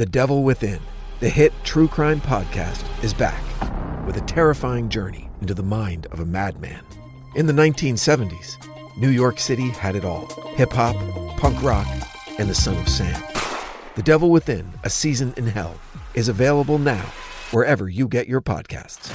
The Devil Within, the hit true crime podcast, is back with a terrifying journey into the mind of a madman. In the 1970s, New York City had it all hip hop, punk rock, and the Son of Sam. The Devil Within, a season in hell, is available now wherever you get your podcasts.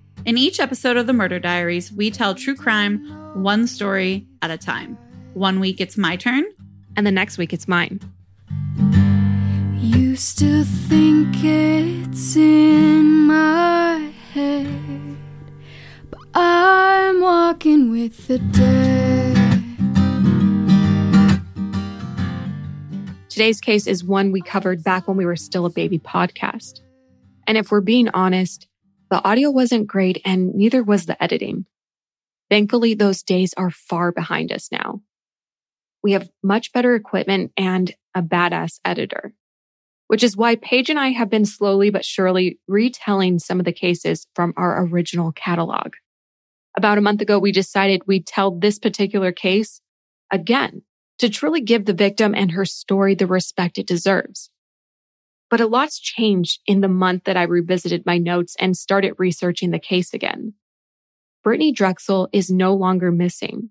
In each episode of the Murder Diaries, we tell true crime one story at a time. One week it's my turn, and the next week it's mine. You still think it's in my head, but I'm walking with the dead. Today's case is one we covered back when we were still a baby podcast. And if we're being honest, the audio wasn't great and neither was the editing. Thankfully, those days are far behind us now. We have much better equipment and a badass editor, which is why Paige and I have been slowly but surely retelling some of the cases from our original catalog. About a month ago, we decided we'd tell this particular case again to truly give the victim and her story the respect it deserves. But a lot's changed in the month that I revisited my notes and started researching the case again. Brittanee Drexel is no longer missing.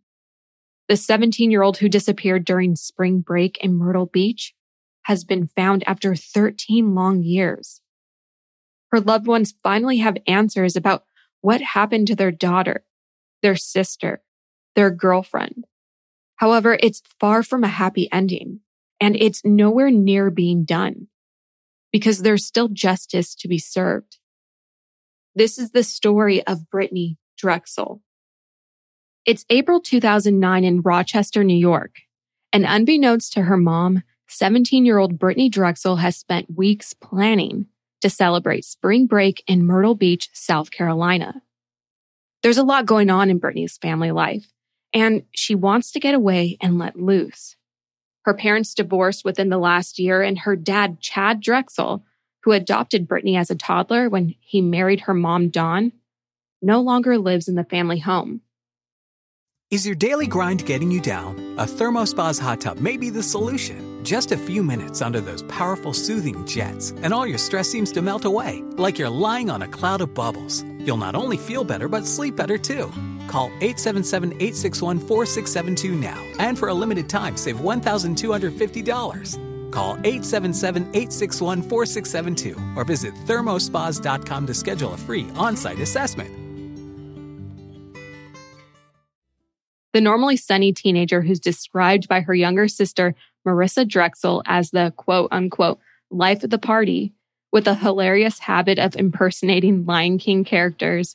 The 17 year old who disappeared during spring break in Myrtle Beach has been found after 13 long years. Her loved ones finally have answers about what happened to their daughter, their sister, their girlfriend. However, it's far from a happy ending and it's nowhere near being done because there's still justice to be served. This is the story of Brittanee Drexel. It's April 2009 in Rochester, New York. And unbeknownst to her mom, 17 year old Brittanee Drexel has spent weeks planning to celebrate spring break in Myrtle Beach, South Carolina. There's a lot going on in Brittanee's family life, and she wants to get away and let loose. Her parents divorced within the last year, and her dad, Chad Drexel, who adopted Brittanee as a toddler when he married her mom, Dawn, no longer lives in the family home. Is your daily grind getting you down? A Thermospa's hot tub may be the solution. Just a few minutes under those powerful soothing jets, and all your stress seems to melt away, like you're lying on a cloud of bubbles. You'll not only feel better, but sleep better too. Call 877 861 4672 now, and for a limited time, save $1,250. Call 877 861 4672 or visit thermospas.com to schedule a free on site assessment. The normally sunny teenager who's described by her younger sister, Marissa Drexel, as the quote unquote life of the party, with a hilarious habit of impersonating Lion King characters,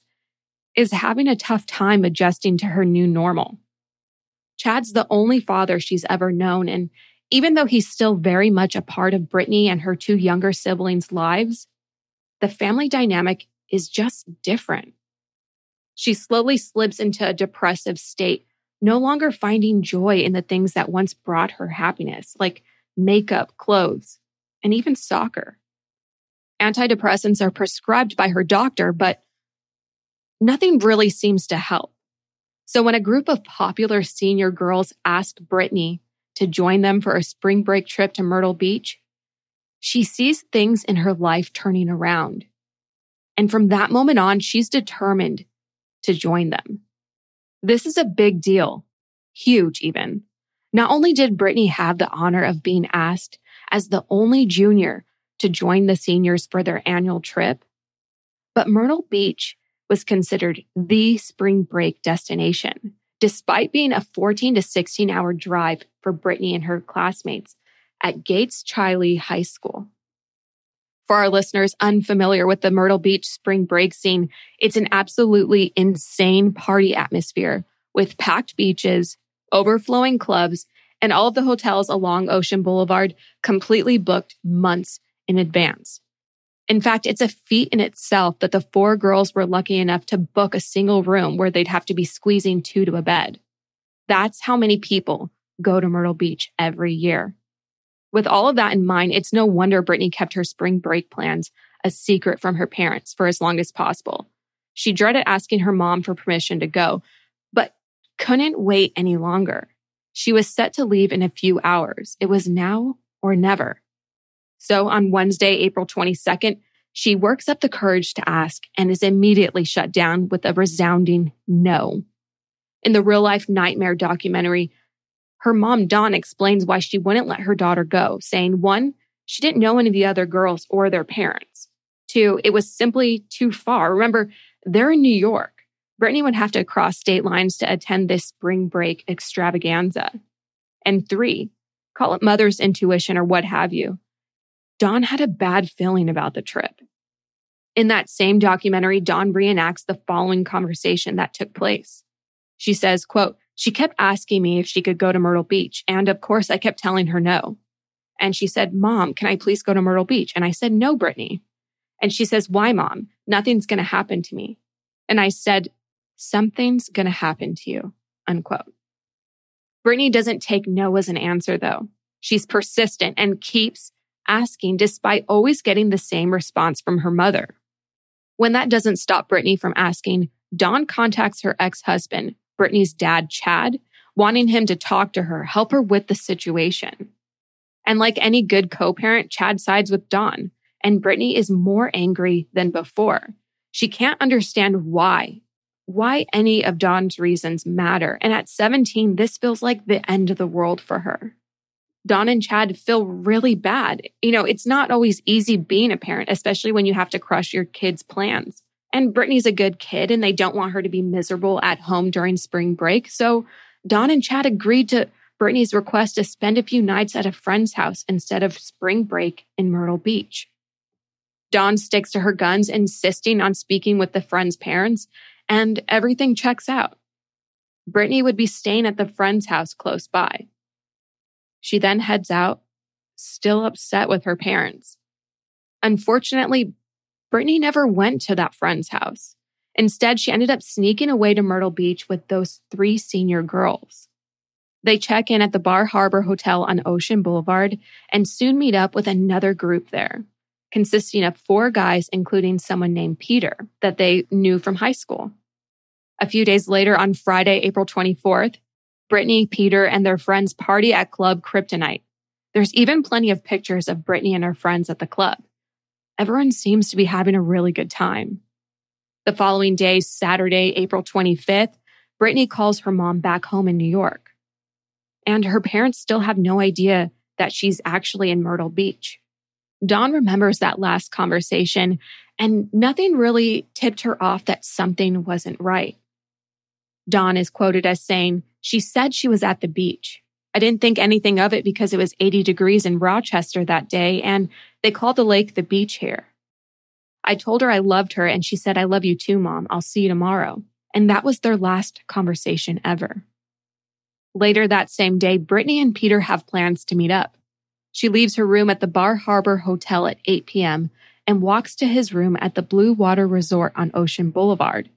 is having a tough time adjusting to her new normal. Chad's the only father she's ever known, and even though he's still very much a part of Brittanee and her two younger siblings' lives, the family dynamic is just different. She slowly slips into a depressive state, no longer finding joy in the things that once brought her happiness, like makeup, clothes, and even soccer. Antidepressants are prescribed by her doctor, but nothing really seems to help. So when a group of popular senior girls asked Brittanee to join them for a spring break trip to Myrtle Beach, she sees things in her life turning around. And from that moment on, she's determined to join them. This is a big deal, huge even. Not only did Brittanee have the honor of being asked as the only junior to join the seniors for their annual trip. But Myrtle Beach was considered the spring break destination, despite being a 14 to 16 hour drive for Brittanee and her classmates at Gates Chili High School. For our listeners unfamiliar with the Myrtle Beach spring break scene, it's an absolutely insane party atmosphere with packed beaches, overflowing clubs, and all of the hotels along Ocean Boulevard completely booked months in advance. In fact, it's a feat in itself that the four girls were lucky enough to book a single room where they'd have to be squeezing two to a bed. That's how many people go to Myrtle Beach every year. With all of that in mind, it's no wonder Brittanee kept her spring break plans a secret from her parents for as long as possible. She dreaded asking her mom for permission to go, but couldn't wait any longer. She was set to leave in a few hours. It was now or never. So on Wednesday, April 22nd, she works up the courage to ask and is immediately shut down with a resounding no. In the real life nightmare documentary, her mom, Dawn, explains why she wouldn't let her daughter go, saying, one, she didn't know any of the other girls or their parents. Two, it was simply too far. Remember, they're in New York. Brittanee would have to cross state lines to attend this spring break extravaganza. And three, call it mother's intuition or what have you. Dawn had a bad feeling about the trip. In that same documentary, Dawn reenacts the following conversation that took place. She says, quote, she kept asking me if she could go to Myrtle Beach. And of course, I kept telling her no. And she said, Mom, can I please go to Myrtle Beach? And I said, No, Brittanee. And she says, Why, Mom? Nothing's going to happen to me. And I said, Something's going to happen to you. Unquote. Brittanee doesn't take no as an answer, though. She's persistent and keeps asking despite always getting the same response from her mother. When that doesn't stop Brittanee from asking, Dawn contacts her ex husband, Brittanee's dad, Chad, wanting him to talk to her, help her with the situation. And like any good co parent, Chad sides with Dawn, and Brittanee is more angry than before. She can't understand why, why any of Dawn's reasons matter. And at 17, this feels like the end of the world for her. Dawn and Chad feel really bad. You know, it's not always easy being a parent, especially when you have to crush your kids' plans. And Brittanee's a good kid and they don't want her to be miserable at home during spring break. So Dawn and Chad agreed to Brittanee's request to spend a few nights at a friend's house instead of spring break in Myrtle Beach. Dawn sticks to her guns, insisting on speaking with the friend's parents, and everything checks out. Brittanee would be staying at the friend's house close by. She then heads out, still upset with her parents. Unfortunately, Brittanee never went to that friend's house. Instead, she ended up sneaking away to Myrtle Beach with those three senior girls. They check in at the Bar Harbor Hotel on Ocean Boulevard and soon meet up with another group there, consisting of four guys, including someone named Peter that they knew from high school. A few days later, on Friday, April 24th, Brittanee, Peter, and their friends party at Club Kryptonite. There's even plenty of pictures of Brittanee and her friends at the club everyone seems to be having a really good time. The following day, Saturday, April 25th, Brittanee calls her mom back home in New York. And her parents still have no idea that she's actually in Myrtle Beach. Dawn remembers that last conversation, and nothing really tipped her off that something wasn't right. Dawn is quoted as saying, She said she was at the beach. I didn't think anything of it because it was 80 degrees in Rochester that day, and they call the lake the beach here. I told her I loved her, and she said, I love you too, mom. I'll see you tomorrow. And that was their last conversation ever. Later that same day, Brittanee and Peter have plans to meet up. She leaves her room at the Bar Harbor Hotel at 8 p.m. and walks to his room at the Blue Water Resort on Ocean Boulevard,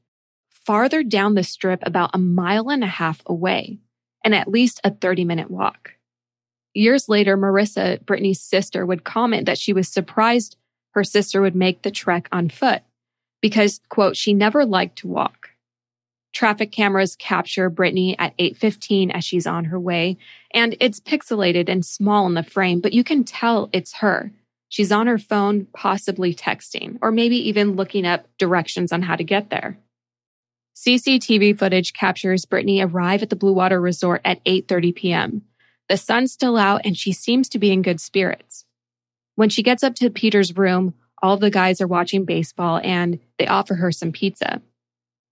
farther down the strip about a mile and a half away, and at least a 30 minute walk. Years later, Marissa, Brittanee's sister, would comment that she was surprised her sister would make the trek on foot because, quote, she never liked to walk. Traffic cameras capture Brittanee at 8:15 as she's on her way, and it's pixelated and small in the frame, but you can tell it's her. She's on her phone, possibly texting, or maybe even looking up directions on how to get there. CCTV footage captures Brittanee arrive at the Blue Water Resort at 8:30 p.m. The sun's still out and she seems to be in good spirits. When she gets up to Peter's room, all the guys are watching baseball and they offer her some pizza.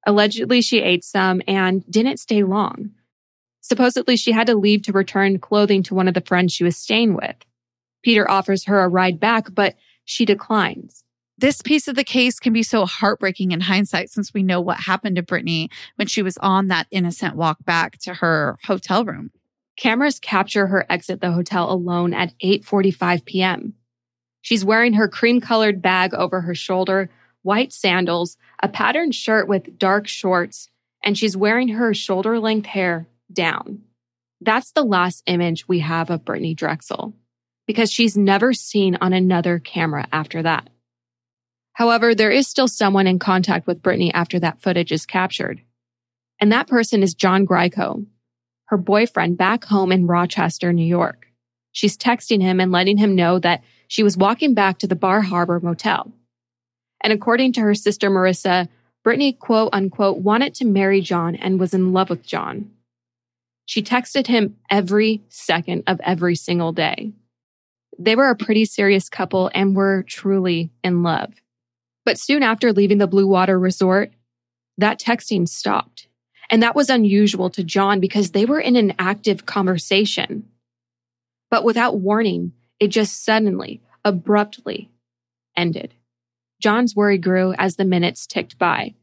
Allegedly, she ate some and didn't stay long. Supposedly, she had to leave to return clothing to one of the friends she was staying with. Peter offers her a ride back, but she declines. This piece of the case can be so heartbreaking in hindsight since we know what happened to Brittanee when she was on that innocent walk back to her hotel room. Cameras capture her exit the hotel alone at 8:45 p.m. She's wearing her cream-colored bag over her shoulder, white sandals, a patterned shirt with dark shorts, and she's wearing her shoulder-length hair down. That's the last image we have of Brittanee Drexel because she's never seen on another camera after that. However, there is still someone in contact with Brittanee after that footage is captured. And that person is John Grieco, her boyfriend back home in Rochester, New York. She's texting him and letting him know that she was walking back to the Bar Harbor Motel. And according to her sister Marissa, Brittanee, quote unquote, wanted to marry John and was in love with John. She texted him every second of every single day. They were a pretty serious couple and were truly in love. But soon after leaving the Blue Water Resort, that texting stopped. And that was unusual to John because they were in an active conversation. But without warning, it just suddenly, abruptly ended. John's worry grew as the minutes ticked by.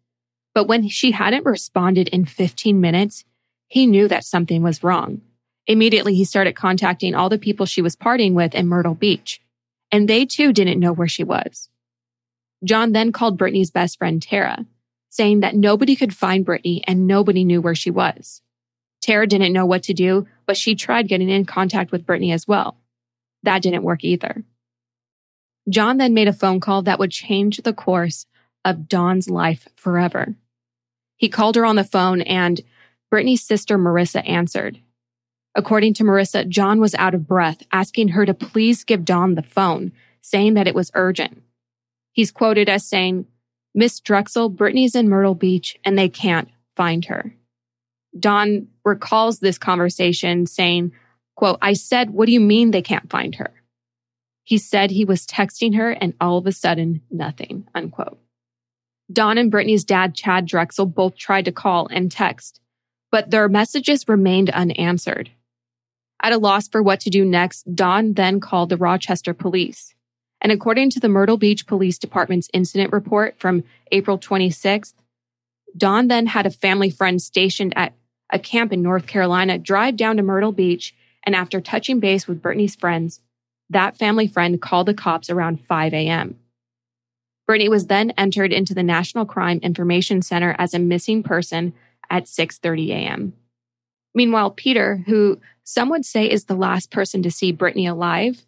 But when she hadn't responded in 15 minutes, he knew that something was wrong. Immediately, he started contacting all the people she was partying with in Myrtle Beach, and they too didn't know where she was. John then called Brittanee's best friend, Tara, saying that nobody could find Brittanee and nobody knew where she was. Tara didn't know what to do, but she tried getting in contact with Brittanee as well. That didn't work either. John then made a phone call that would change the course of Dawn's life forever. He called her on the phone and Brittanee's sister Marissa answered. According to Marissa, John was out of breath, asking her to please give Dawn the phone, saying that it was urgent. He's quoted as saying, Miss Drexel, Brittanee's in Myrtle Beach and they can't find her. Dawn recalls this conversation saying, quote, I said, what do you mean they can't find her? He said he was texting her and all of a sudden nothing, unquote. Dawn and Brittanee's dad, Chad Drexel, both tried to call and text, but their messages remained unanswered. At a loss for what to do next, Dawn then called the Rochester police. And according to the Myrtle Beach Police Department's incident report from April 26th, Dawn then had a family friend stationed at a camp in North Carolina drive down to Myrtle Beach, and after touching base with Brittanee's friends, that family friend called the cops around 5 a.m. Brittanee was then entered into the National Crime Information Center as a missing person at 6:30 a.m. Meanwhile, Peter, who some would say is the last person to see Brittanee alive,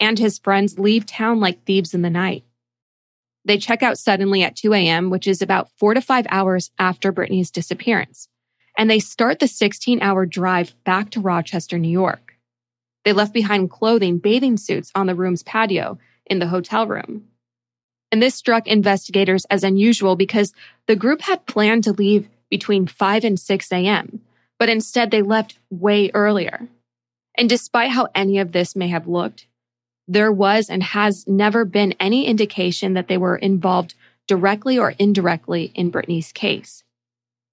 and his friends leave town like thieves in the night. They check out suddenly at 2 a.m., which is about four to five hours after Brittanee's disappearance, and they start the 16 hour drive back to Rochester, New York. They left behind clothing, bathing suits on the room's patio in the hotel room. And this struck investigators as unusual because the group had planned to leave between 5 and 6 a.m., but instead they left way earlier. And despite how any of this may have looked, there was and has never been any indication that they were involved directly or indirectly in Brittanee's case.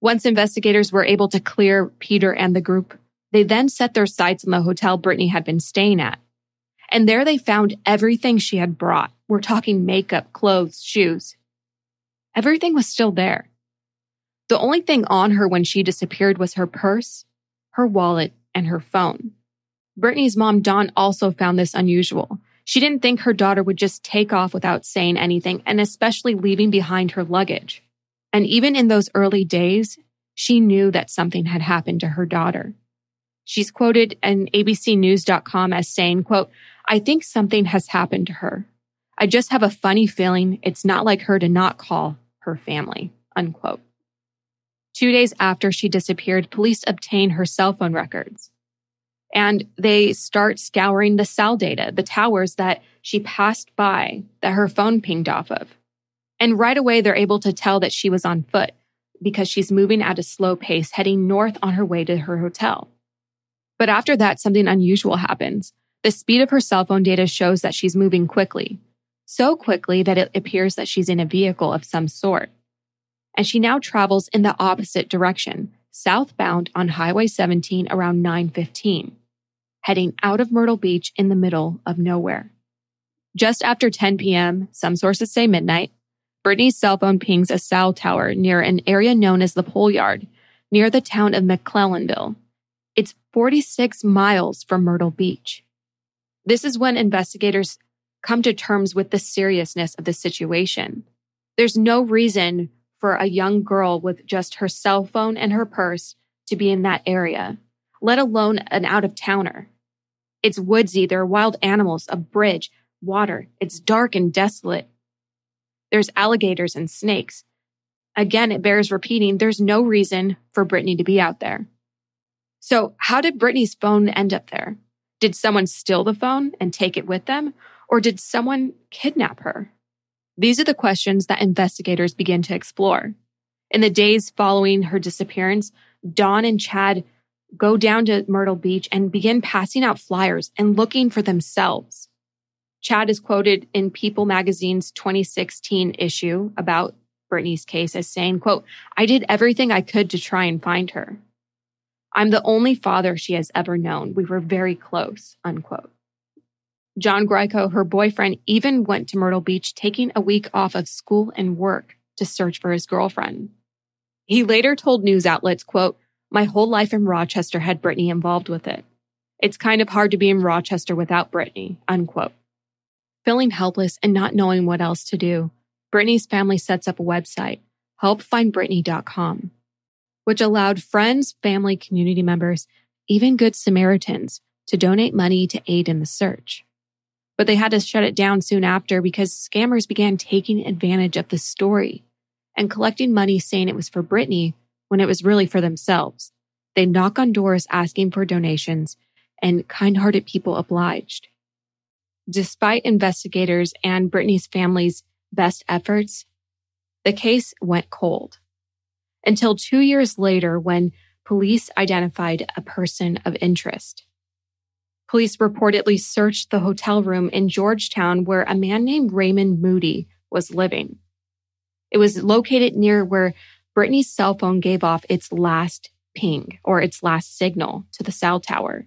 Once investigators were able to clear Peter and the group, they then set their sights on the hotel Brittanee had been staying at. And there they found everything she had brought. We're talking makeup, clothes, shoes. Everything was still there. The only thing on her when she disappeared was her purse, her wallet, and her phone. Brittanee's mom, Dawn, also found this unusual. She didn't think her daughter would just take off without saying anything, and especially leaving behind her luggage. And even in those early days, she knew that something had happened to her daughter. She's quoted in abcnews.com as saying, quote, I think something has happened to her. I just have a funny feeling it's not like her to not call her family, unquote. Two days after she disappeared, police obtained her cell phone records and they start scouring the cell data, the towers that she passed by that her phone pinged off of. And right away, they're able to tell that she was on foot because she's moving at a slow pace, heading north on her way to her hotel. But after that, something unusual happens. The speed of her cell phone data shows that she's moving quickly, so quickly that it appears that she's in a vehicle of some sort. And she now travels in the opposite direction, southbound on Highway 17 around 915, heading out of Myrtle Beach in the middle of nowhere. Just after 10 p.m., some sources say midnight, Brittanee's cell phone pings a cell tower near an area known as the Pole Yard, near the town of McClellanville. It's 46 miles from Myrtle Beach. This is when investigators come to terms with the seriousness of the situation. There's no reason for a young girl with just her cell phone and her purse to be in that area, let alone an out of towner. It's woodsy, there are wild animals, a bridge, water. It's dark and desolate. There's alligators and snakes. Again, it bears repeating there's no reason for Brittanee to be out there. So, how did Brittanee's phone end up there? Did someone steal the phone and take it with them? Or did someone kidnap her? These are the questions that investigators begin to explore. In the days following her disappearance, Dawn and Chad go down to Myrtle Beach and begin passing out flyers and looking for themselves. Chad is quoted in People magazine's 2016 issue about Brittanee's case as saying, quote, I did everything I could to try and find her. I'm the only father she has ever known. We were very close, unquote. John Grieco, her boyfriend, even went to Myrtle Beach taking a week off of school and work to search for his girlfriend. He later told news outlets, quote, my whole life in Rochester had Brittanee involved with it. It's kind of hard to be in Rochester without Brittanee, unquote. Feeling helpless and not knowing what else to do, Brittanee's family sets up a website, helpfindbrittany.com which allowed friends, family, community members, even Good Samaritans to donate money to aid in the search. But they had to shut it down soon after because scammers began taking advantage of the story and collecting money saying it was for Brittanee when it was really for themselves. They knock on doors asking for donations and kind hearted people obliged. Despite investigators and Brittanee's family's best efforts, the case went cold until two years later when police identified a person of interest. Police reportedly searched the hotel room in Georgetown where a man named Raymond Moody was living. It was located near where Brittanee's cell phone gave off its last ping or its last signal to the cell tower.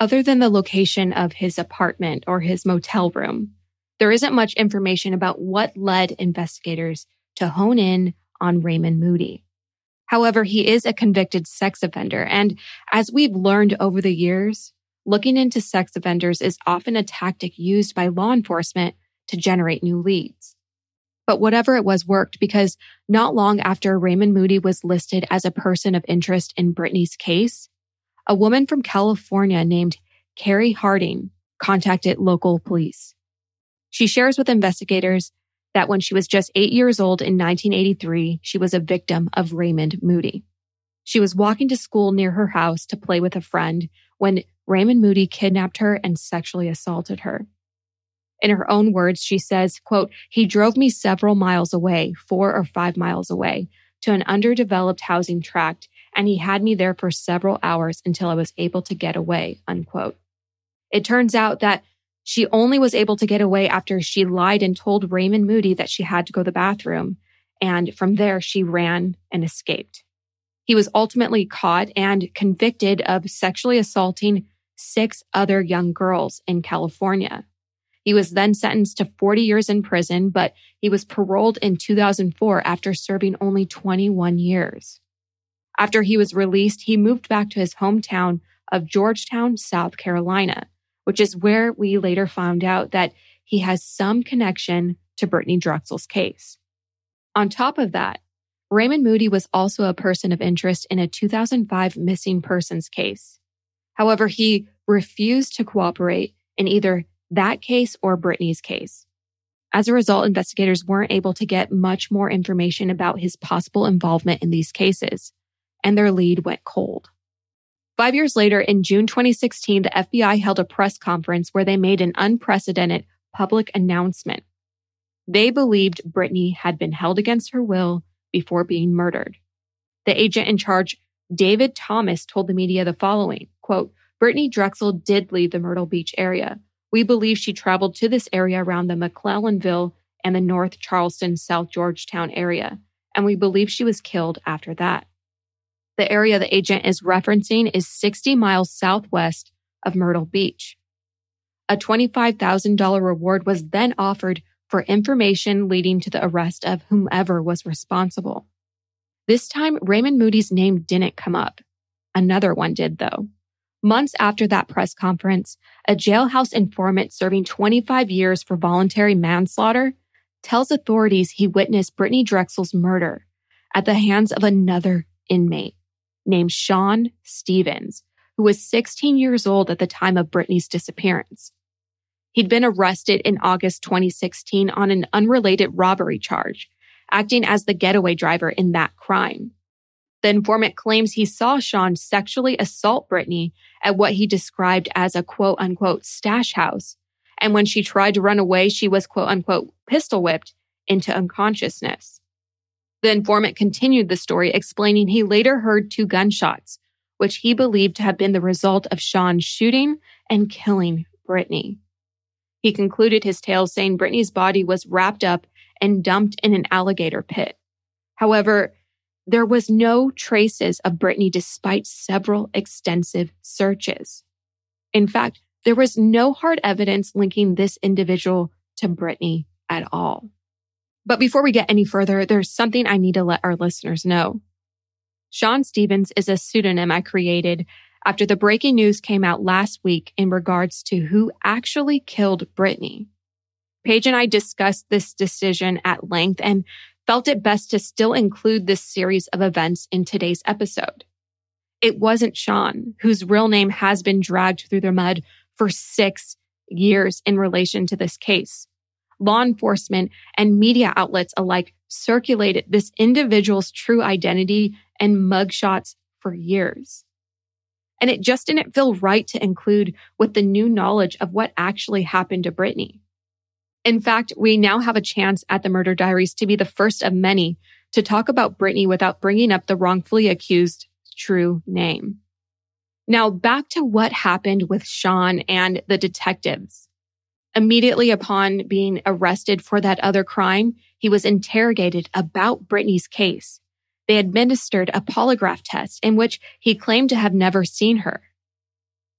Other than the location of his apartment or his motel room, there isn't much information about what led investigators to hone in on Raymond Moody. However, he is a convicted sex offender. And as we've learned over the years, looking into sex offenders is often a tactic used by law enforcement to generate new leads. But whatever it was worked because not long after Raymond Moody was listed as a person of interest in Brittanee's case, a woman from California named Carrie Harding contacted local police. She shares with investigators that when she was just eight years old in 1983, she was a victim of Raymond Moody. She was walking to school near her house to play with a friend when Raymond Moody kidnapped her and sexually assaulted her. In her own words, she says, quote, he drove me several miles away, four or five miles away, to an underdeveloped housing tract, and he had me there for several hours until I was able to get away, unquote. It turns out that she only was able to get away after she lied and told Raymond Moody that she had to go to the bathroom. And from there, she ran and escaped. He was ultimately caught and convicted of sexually assaulting six other young girls in California. He was then sentenced to 40 years in prison, but he was paroled in 2004 after serving only 21 years. After he was released, he moved back to his hometown of Georgetown, South Carolina, which is where we later found out that he has some connection to Brittanee Drexel's case. On top of that, Raymond Moody was also a person of interest in a 2005 missing persons case. However, he refused to cooperate in either that case or Brittanee's case. As a result, investigators weren't able to get much more information about his possible involvement in these cases, and their lead went cold. Five years later, in June 2016, the FBI held a press conference where they made an unprecedented public announcement. They believed Brittanee had been held against her will before being murdered. The agent in charge, David Thomas, told the media the following, quote, Brittanee Drexel did leave the Myrtle Beach area. We believe she traveled to this area around the McClellanville and the North Charleston, South Georgetown area, and we believe she was killed after that. The area the agent is referencing is 60 miles southwest of Myrtle Beach. A $25,000 reward was then offered for information leading to the arrest of whomever was responsible. This time, Raymond Moody's name didn't come up. Another one did, though. Months after that press conference, a jailhouse informant serving 25 years for voluntary manslaughter tells authorities he witnessed Brittanee Drexel's murder at the hands of another inmate named Sean Stevens, who was 16 years old at the time of Brittanee's disappearance. He'd been arrested in August 2016 on an unrelated robbery charge, acting as the getaway driver in that crime. The informant claims he saw Sean sexually assault Brittanee at what he described as a quote unquote stash house. And when she tried to run away, she was quote unquote pistol whipped into unconsciousness. The informant continued the story, explaining he later heard two gunshots, which he believed to have been the result of Sean shooting and killing Brittanee. He concluded his tale saying Brittanee's body was wrapped up and dumped in an alligator pit. However, there was no traces of Brittanee despite several extensive searches. In fact, there was no hard evidence linking this individual to Brittanee at all. But before we get any further, there's something I need to let our listeners know. Sean Stevens is a pseudonym I created after the breaking news came out last week in regards to who actually killed Brittanee. Paige and I discussed this decision at length and felt it best to still include this series of events in today's episode. It wasn't Sean, whose real name has been dragged through the mud for six years in relation to this case. Law enforcement and media outlets alike circulated this individual's true identity and mugshots for years. And it just didn't feel right to include with the new knowledge of what actually happened to Brittanee. In fact, we now have a chance at the Murder Diaries to be the first of many to talk about Brittanee without bringing up the wrongfully accused true name. Now back to what happened with Sean and the detectives. Immediately upon being arrested for that other crime, he was interrogated about Brittanee's case. They administered a polygraph test in which he claimed to have never seen her,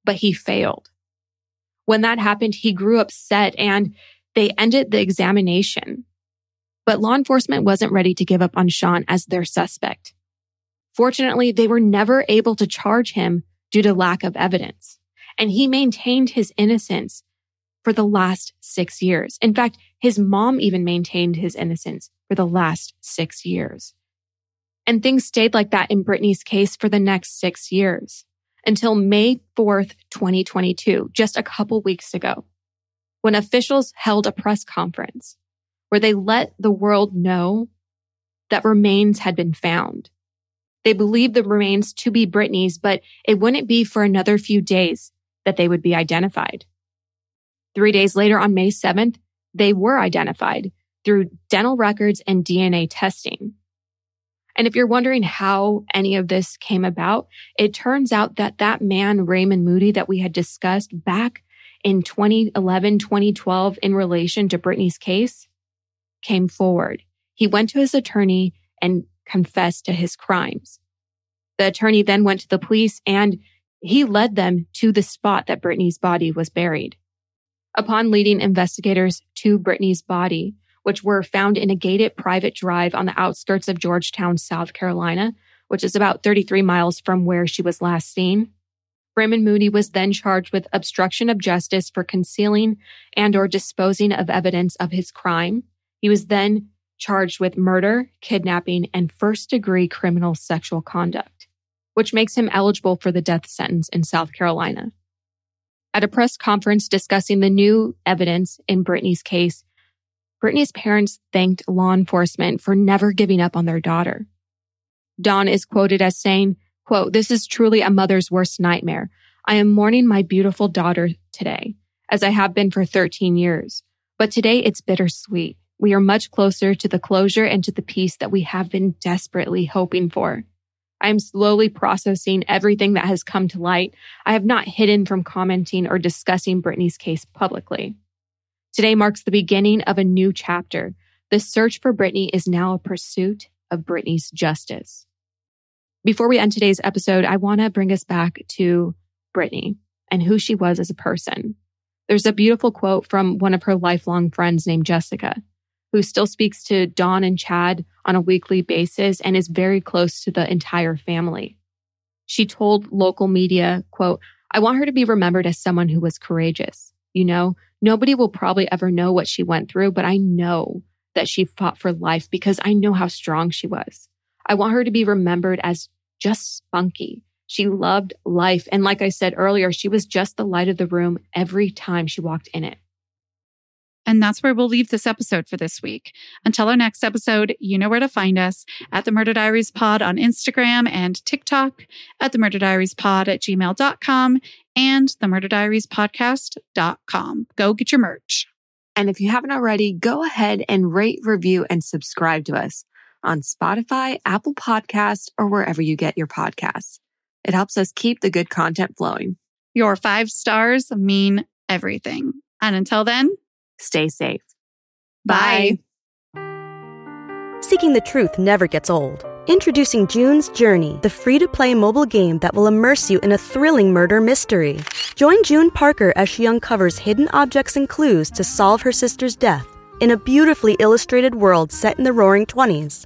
but he failed. When that happened, he grew upset and they ended the examination. But law enforcement wasn't ready to give up on Sean as their suspect. Fortunately, they were never able to charge him due to lack of evidence. And he maintained his innocence for the last six years. In fact, his mom even maintained his innocence for the last six years. And things stayed like that in Brittanee's case for the next six years until May 4th, 2022, just a couple weeks ago when officials held a press conference where they let the world know that remains had been found. They believed the remains to be Brittanee's, but it wouldn't be for another few days that they would be identified. Three days later, on May 7th, they were identified through dental records and DNA testing. And if you're wondering how any of this came about, it turns out that that man, Raymond Moody, that we had discussed back in 2011, 2012 in relation to Brittanee's case came forward. He went to his attorney and confessed to his crimes. The attorney then went to the police and he led them to the spot that Brittanee's body was buried. Upon leading investigators to Brittanee's body, which were found in a gated private drive on the outskirts of Georgetown, South Carolina, which is about 33 miles from where she was last seen, Raymond Moody was then charged with obstruction of justice for concealing and or disposing of evidence of his crime. He was then charged with murder, kidnapping, and first degree criminal sexual conduct, which makes him eligible for the death sentence in South Carolina. At a press conference discussing the new evidence in Brittanee's case, Brittanee's parents thanked law enforcement for never giving up on their daughter. Dawn is quoted as saying, Quote, this is truly a mother's worst nightmare. I am mourning my beautiful daughter today, as I have been for 13 years. But today it's bittersweet. We are much closer to the closure and to the peace that we have been desperately hoping for. I am slowly processing everything that has come to light. I have not hidden from commenting or discussing Brittanee's case publicly. Today marks the beginning of a new chapter. The search for Brittanee is now a pursuit of Brittanee's justice. Before we end today's episode, I want to bring us back to Brittanee and who she was as a person. There's a beautiful quote from one of her lifelong friends named Jessica, who still speaks to Dawn and Chad on a weekly basis and is very close to the entire family. She told local media, quote, I want her to be remembered as someone who was courageous. You know, nobody will probably ever know what she went through, but I know that she fought for life because I know how strong she was. I want her to be remembered as just spunky. She loved life. And like I said earlier, she was just the light of the room every time she walked in it. And that's where we'll leave this episode for this week. Until our next episode, you know where to find us at the Murder Diaries Pod on Instagram and TikTok, at the Murder Diaries Pod at gmail.com, and the Murder Diaries Podcast.com. Go get your merch. And if you haven't already, go ahead and rate, review, and subscribe to us on Spotify, Apple Podcasts, or wherever you get your podcasts. It helps us keep the good content flowing. Your five stars mean everything. And until then, stay safe. Bye. Seeking the truth never gets old. Introducing June's Journey, the free to play mobile game that will immerse you in a thrilling murder mystery. Join June Parker as she uncovers hidden objects and clues to solve her sister's death in a beautifully illustrated world set in the roaring 20s.